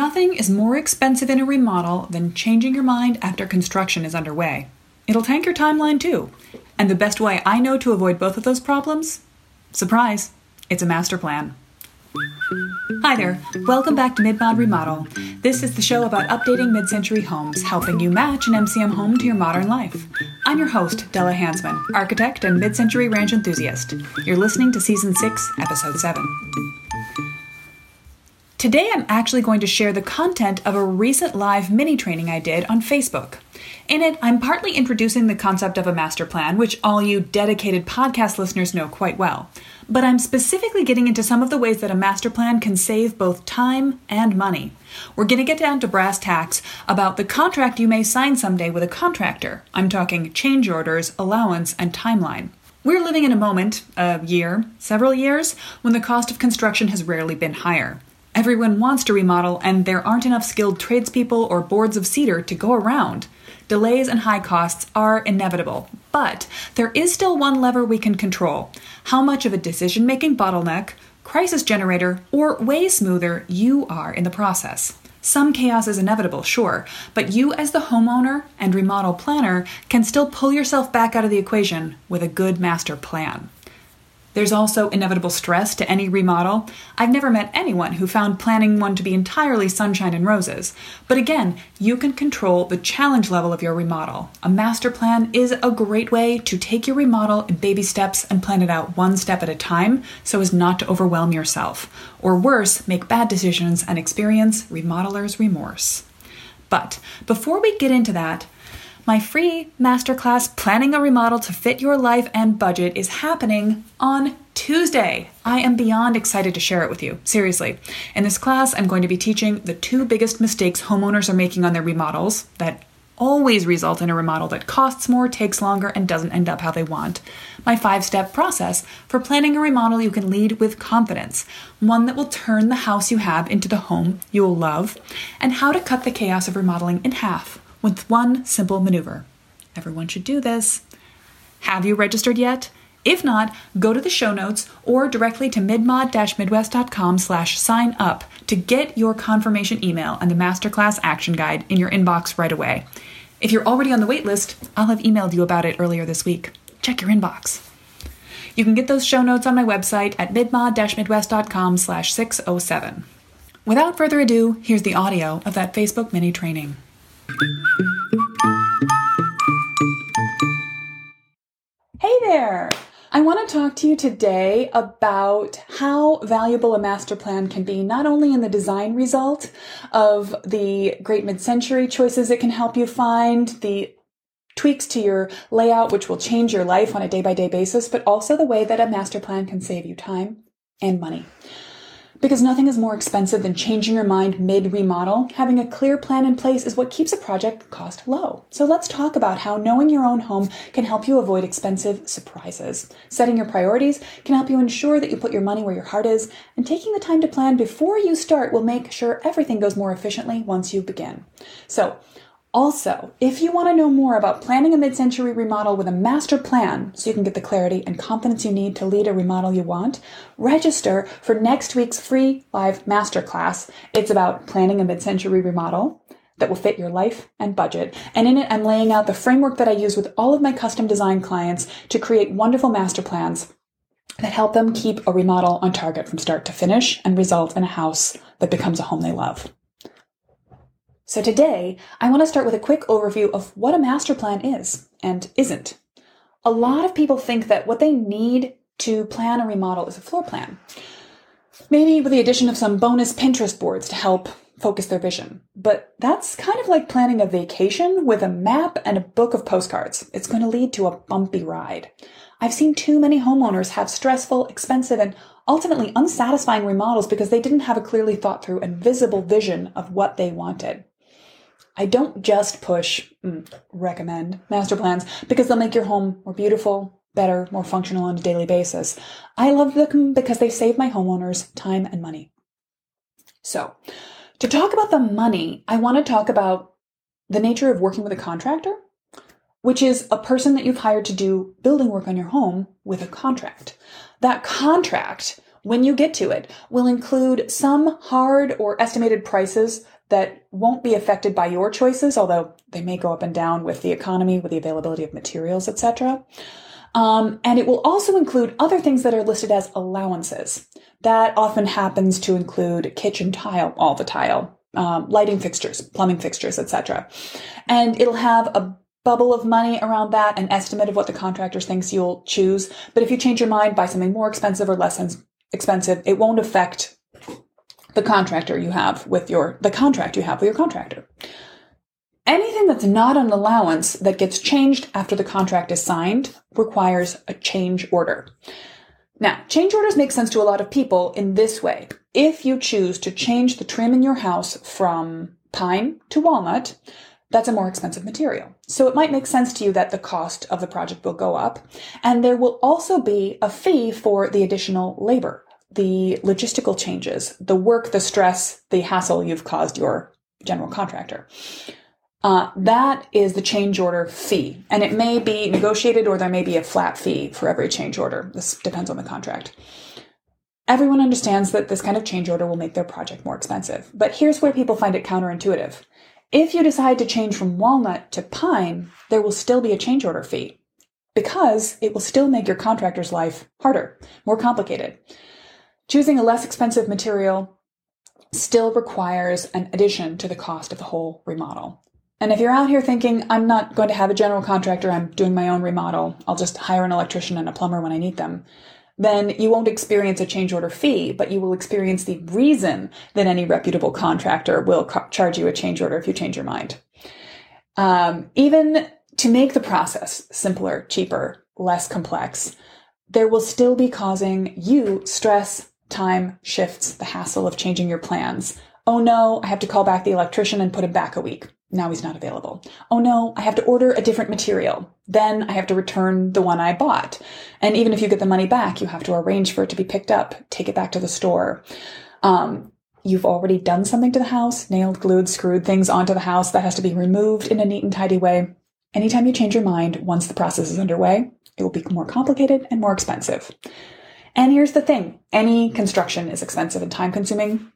Nothing is more expensive in a remodel than changing your mind after construction is underway. It'll tank your timeline too. And the best way I know to avoid both of those problems? Surprise, it's a master plan. Hi there, welcome back to Midmod Remodel. This is the show about updating mid century homes, helping you match an MCM home to your modern life. I'm your host, Della Hansman, architect and mid century ranch enthusiast. You're listening to Season 6, Episode 7. Today, I'm actually going to share the content of a recent live mini training I did on Facebook. In it, I'm partly introducing the concept of a master plan, which all you dedicated podcast listeners know quite well. But I'm specifically getting into some of the ways that a master plan can save both time and money. We're going to get down to brass tacks about the contract you may sign someday with a contractor. I'm talking change orders, allowance, and timeline. We're living in a moment, a year, several years, when the cost of construction has rarely been higher. Everyone wants to remodel, and there aren't enough skilled tradespeople or boards of cedar to go around. Delays and high costs are inevitable, but there is still one lever we can control how much of a decision making bottleneck, crisis generator, or way smoother you are in the process. Some chaos is inevitable, sure, but you, as the homeowner and remodel planner, can still pull yourself back out of the equation with a good master plan. There's also inevitable stress to any remodel. I've never met anyone who found planning one to be entirely sunshine and roses. But again, you can control the challenge level of your remodel. A master plan is a great way to take your remodel in baby steps and plan it out one step at a time so as not to overwhelm yourself. Or worse, make bad decisions and experience remodeler's remorse. But before we get into that, my free masterclass Planning a Remodel to Fit Your Life and Budget is happening on Tuesday. I am beyond excited to share it with you. Seriously. In this class, I'm going to be teaching the two biggest mistakes homeowners are making on their remodels that always result in a remodel that costs more, takes longer, and doesn't end up how they want. My five step process for planning a remodel you can lead with confidence, one that will turn the house you have into the home you'll love, and how to cut the chaos of remodeling in half with one simple maneuver. Everyone should do this. Have you registered yet? If not, go to the show notes or directly to midmod-midwest.com slash sign up to get your confirmation email and the masterclass action guide in your inbox right away. If you're already on the waitlist, I'll have emailed you about it earlier this week. Check your inbox. You can get those show notes on my website at midmod-midwest.com slash 607. Without further ado, here's the audio of that Facebook mini training. Hey there! I want to talk to you today about how valuable a master plan can be, not only in the design result of the great mid century choices it can help you find, the tweaks to your layout, which will change your life on a day by day basis, but also the way that a master plan can save you time and money. Because nothing is more expensive than changing your mind mid remodel. Having a clear plan in place is what keeps a project cost low. So let's talk about how knowing your own home can help you avoid expensive surprises. Setting your priorities can help you ensure that you put your money where your heart is, and taking the time to plan before you start will make sure everything goes more efficiently once you begin. So, also, if you want to know more about planning a mid century remodel with a master plan so you can get the clarity and confidence you need to lead a remodel you want, register for next week's free live masterclass. It's about planning a mid century remodel that will fit your life and budget. And in it, I'm laying out the framework that I use with all of my custom design clients to create wonderful master plans that help them keep a remodel on target from start to finish and result in a house that becomes a home they love. So today, I want to start with a quick overview of what a master plan is and isn't. A lot of people think that what they need to plan a remodel is a floor plan. Maybe with the addition of some bonus Pinterest boards to help focus their vision. But that's kind of like planning a vacation with a map and a book of postcards. It's going to lead to a bumpy ride. I've seen too many homeowners have stressful, expensive, and ultimately unsatisfying remodels because they didn't have a clearly thought through and visible vision of what they wanted. I don't just push, mm, recommend master plans because they'll make your home more beautiful, better, more functional on a daily basis. I love them because they save my homeowners time and money. So, to talk about the money, I want to talk about the nature of working with a contractor, which is a person that you've hired to do building work on your home with a contract. That contract when you get to it, will include some hard or estimated prices that won't be affected by your choices, although they may go up and down with the economy, with the availability of materials, etc. Um, and it will also include other things that are listed as allowances. That often happens to include kitchen tile, all the tile, um, lighting fixtures, plumbing fixtures, etc. And it'll have a bubble of money around that, an estimate of what the contractor thinks you'll choose. But if you change your mind, buy something more expensive or less expensive, it won't affect the contractor you have with your the contract you have with your contractor. Anything that's not an allowance that gets changed after the contract is signed requires a change order. Now, change orders make sense to a lot of people in this way. If you choose to change the trim in your house from pine to walnut, that's a more expensive material. So it might make sense to you that the cost of the project will go up. And there will also be a fee for the additional labor, the logistical changes, the work, the stress, the hassle you've caused your general contractor. Uh, that is the change order fee. And it may be negotiated or there may be a flat fee for every change order. This depends on the contract. Everyone understands that this kind of change order will make their project more expensive. But here's where people find it counterintuitive. If you decide to change from walnut to pine, there will still be a change order fee because it will still make your contractor's life harder, more complicated. Choosing a less expensive material still requires an addition to the cost of the whole remodel. And if you're out here thinking, I'm not going to have a general contractor, I'm doing my own remodel, I'll just hire an electrician and a plumber when I need them, then you won't experience a change order fee, but you will experience the reason that any reputable contractor will co- charge you a change order if you change your mind. Um, even to make the process simpler, cheaper, less complex, there will still be causing you stress, time, shifts, the hassle of changing your plans. Oh no, I have to call back the electrician and put him back a week. Now he's not available. Oh no, I have to order a different material. Then I have to return the one I bought. And even if you get the money back, you have to arrange for it to be picked up, take it back to the store. Um, you've already done something to the house, nailed, glued, screwed things onto the house that has to be removed in a neat and tidy way. Anytime you change your mind, once the process is underway, it will be more complicated and more expensive. And here's the thing any construction is expensive and time consuming.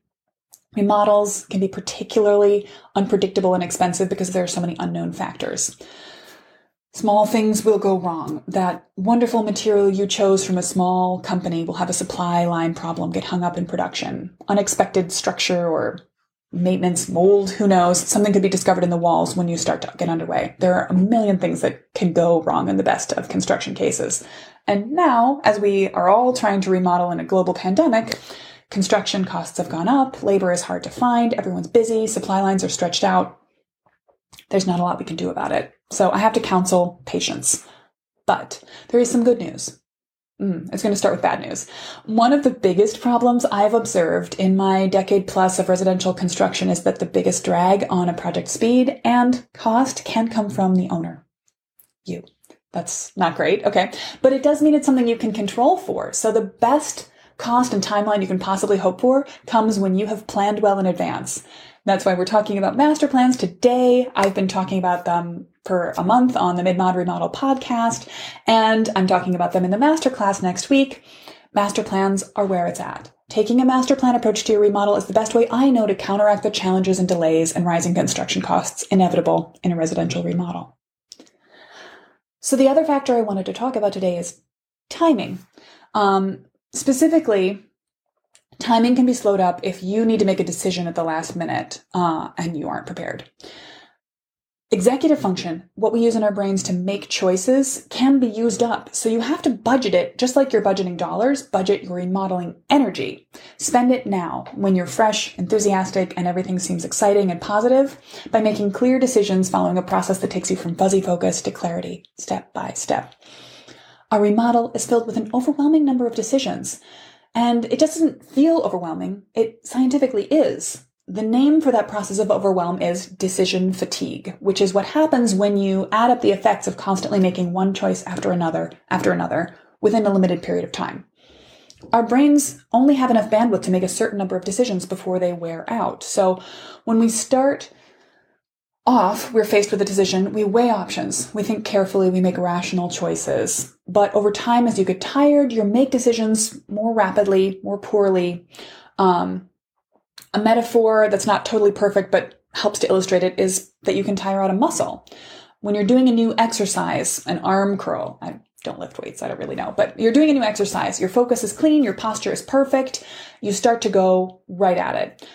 Remodels can be particularly unpredictable and expensive because there are so many unknown factors. Small things will go wrong. That wonderful material you chose from a small company will have a supply line problem, get hung up in production. Unexpected structure or maintenance mold, who knows? Something could be discovered in the walls when you start to get underway. There are a million things that can go wrong in the best of construction cases. And now, as we are all trying to remodel in a global pandemic, Construction costs have gone up, labor is hard to find, everyone's busy, supply lines are stretched out. There's not a lot we can do about it. So I have to counsel patience. But there is some good news. Mm, it's going to start with bad news. One of the biggest problems I've observed in my decade plus of residential construction is that the biggest drag on a project speed and cost can come from the owner. You. That's not great. Okay. But it does mean it's something you can control for. So the best cost and timeline you can possibly hope for comes when you have planned well in advance. That's why we're talking about master plans today. I've been talking about them for a month on the Mid-Mod Remodel podcast, and I'm talking about them in the masterclass next week. Master plans are where it's at. Taking a master plan approach to your remodel is the best way I know to counteract the challenges and delays and rising construction costs inevitable in a residential remodel. So the other factor I wanted to talk about today is timing. Um, Specifically, timing can be slowed up if you need to make a decision at the last minute uh, and you aren't prepared. Executive function, what we use in our brains to make choices, can be used up. So you have to budget it, just like you're budgeting dollars, budget your remodeling energy. Spend it now when you're fresh, enthusiastic, and everything seems exciting and positive by making clear decisions following a process that takes you from fuzzy focus to clarity, step by step. A remodel is filled with an overwhelming number of decisions. And it doesn't feel overwhelming, it scientifically is. The name for that process of overwhelm is decision fatigue, which is what happens when you add up the effects of constantly making one choice after another, after another, within a limited period of time. Our brains only have enough bandwidth to make a certain number of decisions before they wear out. So when we start off, we're faced with a decision. We weigh options. We think carefully. We make rational choices. But over time, as you get tired, you make decisions more rapidly, more poorly. Um, a metaphor that's not totally perfect, but helps to illustrate it is that you can tire out a muscle. When you're doing a new exercise, an arm curl, I don't lift weights, I don't really know, but you're doing a new exercise, your focus is clean, your posture is perfect, you start to go right at it.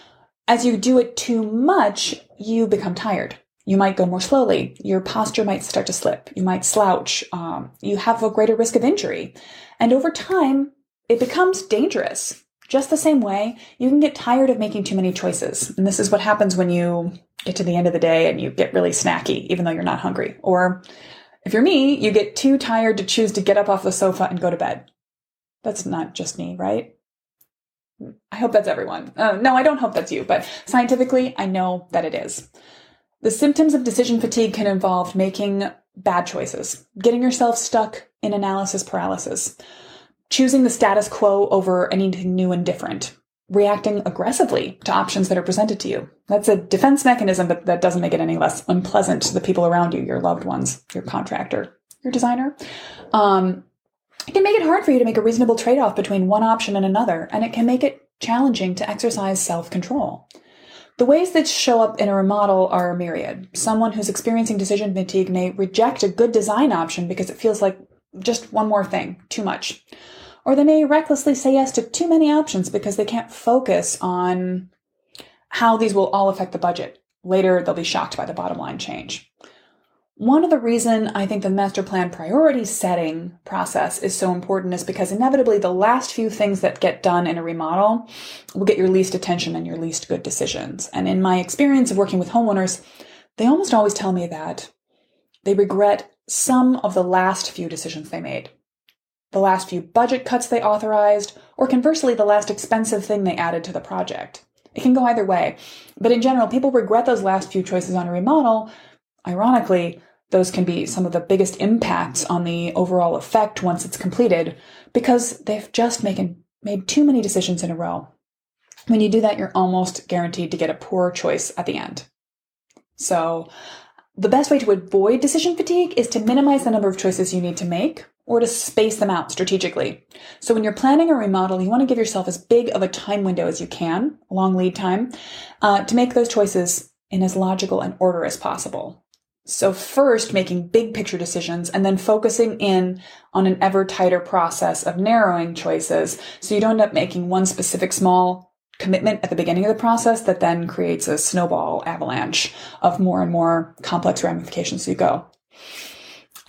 As you do it too much, you become tired. You might go more slowly. Your posture might start to slip. You might slouch. Um, you have a greater risk of injury. And over time, it becomes dangerous. Just the same way, you can get tired of making too many choices. And this is what happens when you get to the end of the day and you get really snacky, even though you're not hungry. Or if you're me, you get too tired to choose to get up off the sofa and go to bed. That's not just me, right? I hope that's everyone. Uh, no, I don't hope that's you, but scientifically, I know that it is. The symptoms of decision fatigue can involve making bad choices, getting yourself stuck in analysis paralysis, choosing the status quo over anything new and different, reacting aggressively to options that are presented to you. That's a defense mechanism, but that doesn't make it any less unpleasant to the people around you, your loved ones, your contractor, your designer. Um, it can make it hard for you to make a reasonable trade off between one option and another, and it can make it challenging to exercise self control. The ways that show up in a remodel are myriad. Someone who's experiencing decision fatigue may reject a good design option because it feels like just one more thing, too much. Or they may recklessly say yes to too many options because they can't focus on how these will all affect the budget. Later, they'll be shocked by the bottom line change. One of the reason I think the master plan priority setting process is so important is because inevitably the last few things that get done in a remodel will get your least attention and your least good decisions. And in my experience of working with homeowners, they almost always tell me that they regret some of the last few decisions they made. The last few budget cuts they authorized, or conversely, the last expensive thing they added to the project. It can go either way. But in general, people regret those last few choices on a remodel, ironically, those can be some of the biggest impacts on the overall effect once it's completed because they've just made, made too many decisions in a row. When you do that, you're almost guaranteed to get a poor choice at the end. So, the best way to avoid decision fatigue is to minimize the number of choices you need to make or to space them out strategically. So when you're planning a remodel, you want to give yourself as big of a time window as you can, long lead time, uh, to make those choices in as logical an order as possible. So first making big picture decisions and then focusing in on an ever tighter process of narrowing choices. So you don't end up making one specific small commitment at the beginning of the process that then creates a snowball avalanche of more and more complex ramifications as you go.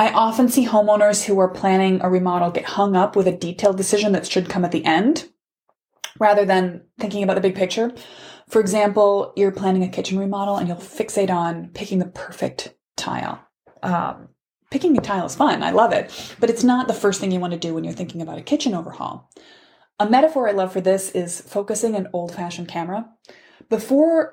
I often see homeowners who are planning a remodel get hung up with a detailed decision that should come at the end rather than thinking about the big picture. For example, you're planning a kitchen remodel and you'll fixate on picking the perfect tile. Um, picking a tile is fun. I love it. But it's not the first thing you want to do when you're thinking about a kitchen overhaul. A metaphor I love for this is focusing an old fashioned camera. Before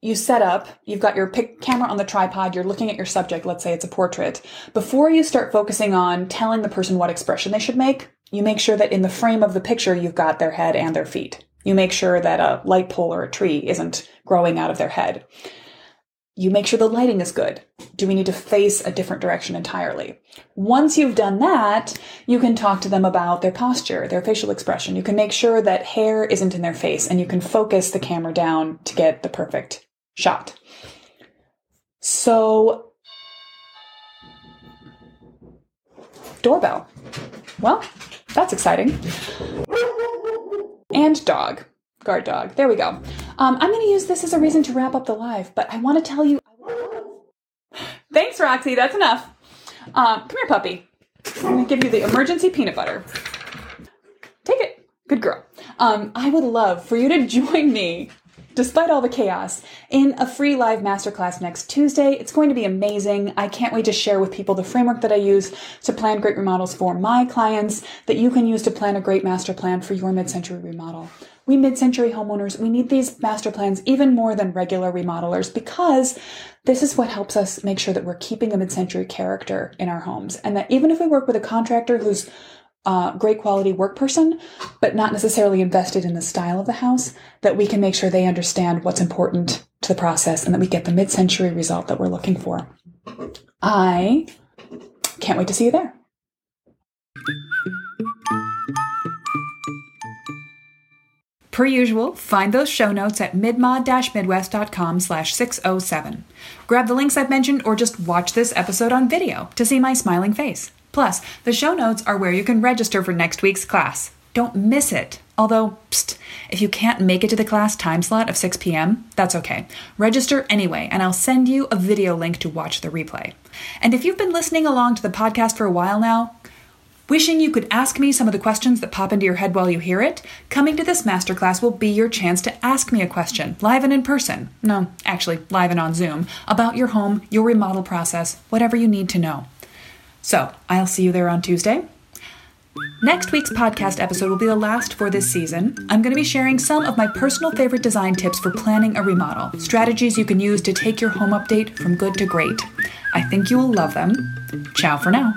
you set up, you've got your pic- camera on the tripod, you're looking at your subject, let's say it's a portrait. Before you start focusing on telling the person what expression they should make, you make sure that in the frame of the picture you've got their head and their feet. You make sure that a light pole or a tree isn't growing out of their head you make sure the lighting is good. Do we need to face a different direction entirely? Once you've done that, you can talk to them about their posture, their facial expression. You can make sure that hair isn't in their face and you can focus the camera down to get the perfect shot. So, doorbell. Well, that's exciting. And dog. Guard dog. There we go. Um, I'm going to use this as a reason to wrap up the live, but I want to tell you. Thanks, Roxy. That's enough. Um, come here, puppy. I'm going to give you the emergency peanut butter. Take it. Good girl. Um, I would love for you to join me despite all the chaos, in a free live masterclass next Tuesday. It's going to be amazing. I can't wait to share with people the framework that I use to plan great remodels for my clients that you can use to plan a great master plan for your mid-century remodel. We mid-century homeowners, we need these master plans even more than regular remodelers because this is what helps us make sure that we're keeping a mid-century character in our homes and that even if we work with a contractor who's uh, great quality work person, but not necessarily invested in the style of the house, that we can make sure they understand what's important to the process and that we get the mid century result that we're looking for. I can't wait to see you there. Per usual, find those show notes at midmod-midwest.com slash 607. Grab the links I've mentioned or just watch this episode on video to see my smiling face. Plus, the show notes are where you can register for next week's class. Don't miss it. Although, psst, if you can't make it to the class time slot of 6 p.m., that's okay. Register anyway, and I'll send you a video link to watch the replay. And if you've been listening along to the podcast for a while now, Wishing you could ask me some of the questions that pop into your head while you hear it, coming to this masterclass will be your chance to ask me a question, live and in person. No, actually, live and on Zoom, about your home, your remodel process, whatever you need to know. So, I'll see you there on Tuesday. Next week's podcast episode will be the last for this season. I'm going to be sharing some of my personal favorite design tips for planning a remodel, strategies you can use to take your home update from good to great. I think you will love them. Ciao for now.